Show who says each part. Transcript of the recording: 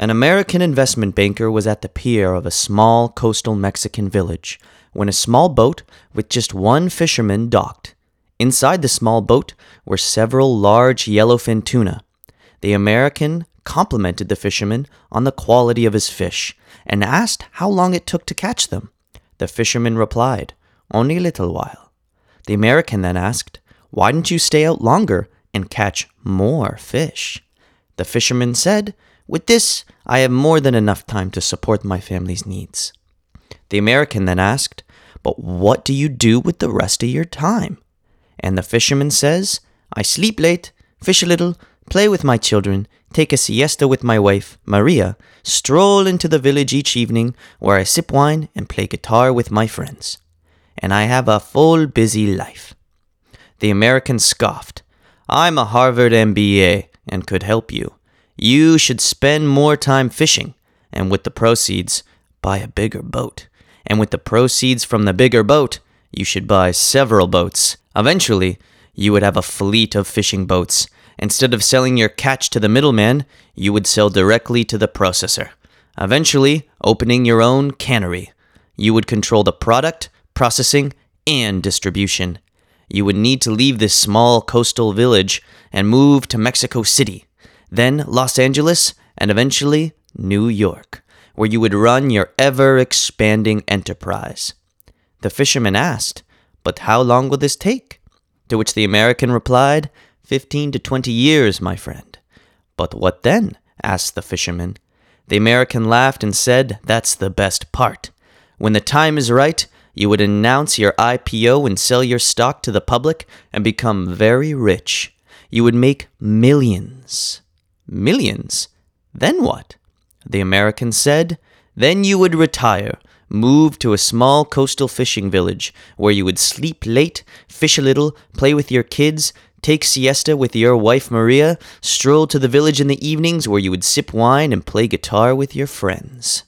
Speaker 1: An American investment banker was at the pier of a small coastal Mexican village when a small boat with just one fisherman docked. Inside the small boat were several large yellowfin tuna. The American complimented the fisherman on the quality of his fish and asked how long it took to catch them. The fisherman replied, Only a little while. The American then asked, Why didn't you stay out longer and catch more fish? The fisherman said, With this, I have more than enough time to support my family's needs. The American then asked, But what do you do with the rest of your time? And the fisherman says, I sleep late, fish a little, play with my children, take a siesta with my wife, Maria, stroll into the village each evening where I sip wine and play guitar with my friends. And I have a full busy life. The American scoffed. I'm a Harvard MBA and could help you. You should spend more time fishing, and with the proceeds, buy a bigger boat. And with the proceeds from the bigger boat, you should buy several boats. Eventually, you would have a fleet of fishing boats. Instead of selling your catch to the middleman, you would sell directly to the processor. Eventually, opening your own cannery. You would control the product, processing, and distribution. You would need to leave this small coastal village and move to Mexico City, then Los Angeles, and eventually New York, where you would run your ever expanding enterprise. The fisherman asked, But how long will this take? To which the American replied, Fifteen to twenty years, my friend. But what then? asked the fisherman. The American laughed and said, That's the best part. When the time is right, you would announce your IPO and sell your stock to the public and become very rich. You would make millions. Millions? Then what? The American said, Then you would retire, move to a small coastal fishing village where you would sleep late, fish a little, play with your kids, take siesta with your wife Maria, stroll to the village in the evenings where you would sip wine and play guitar with your friends.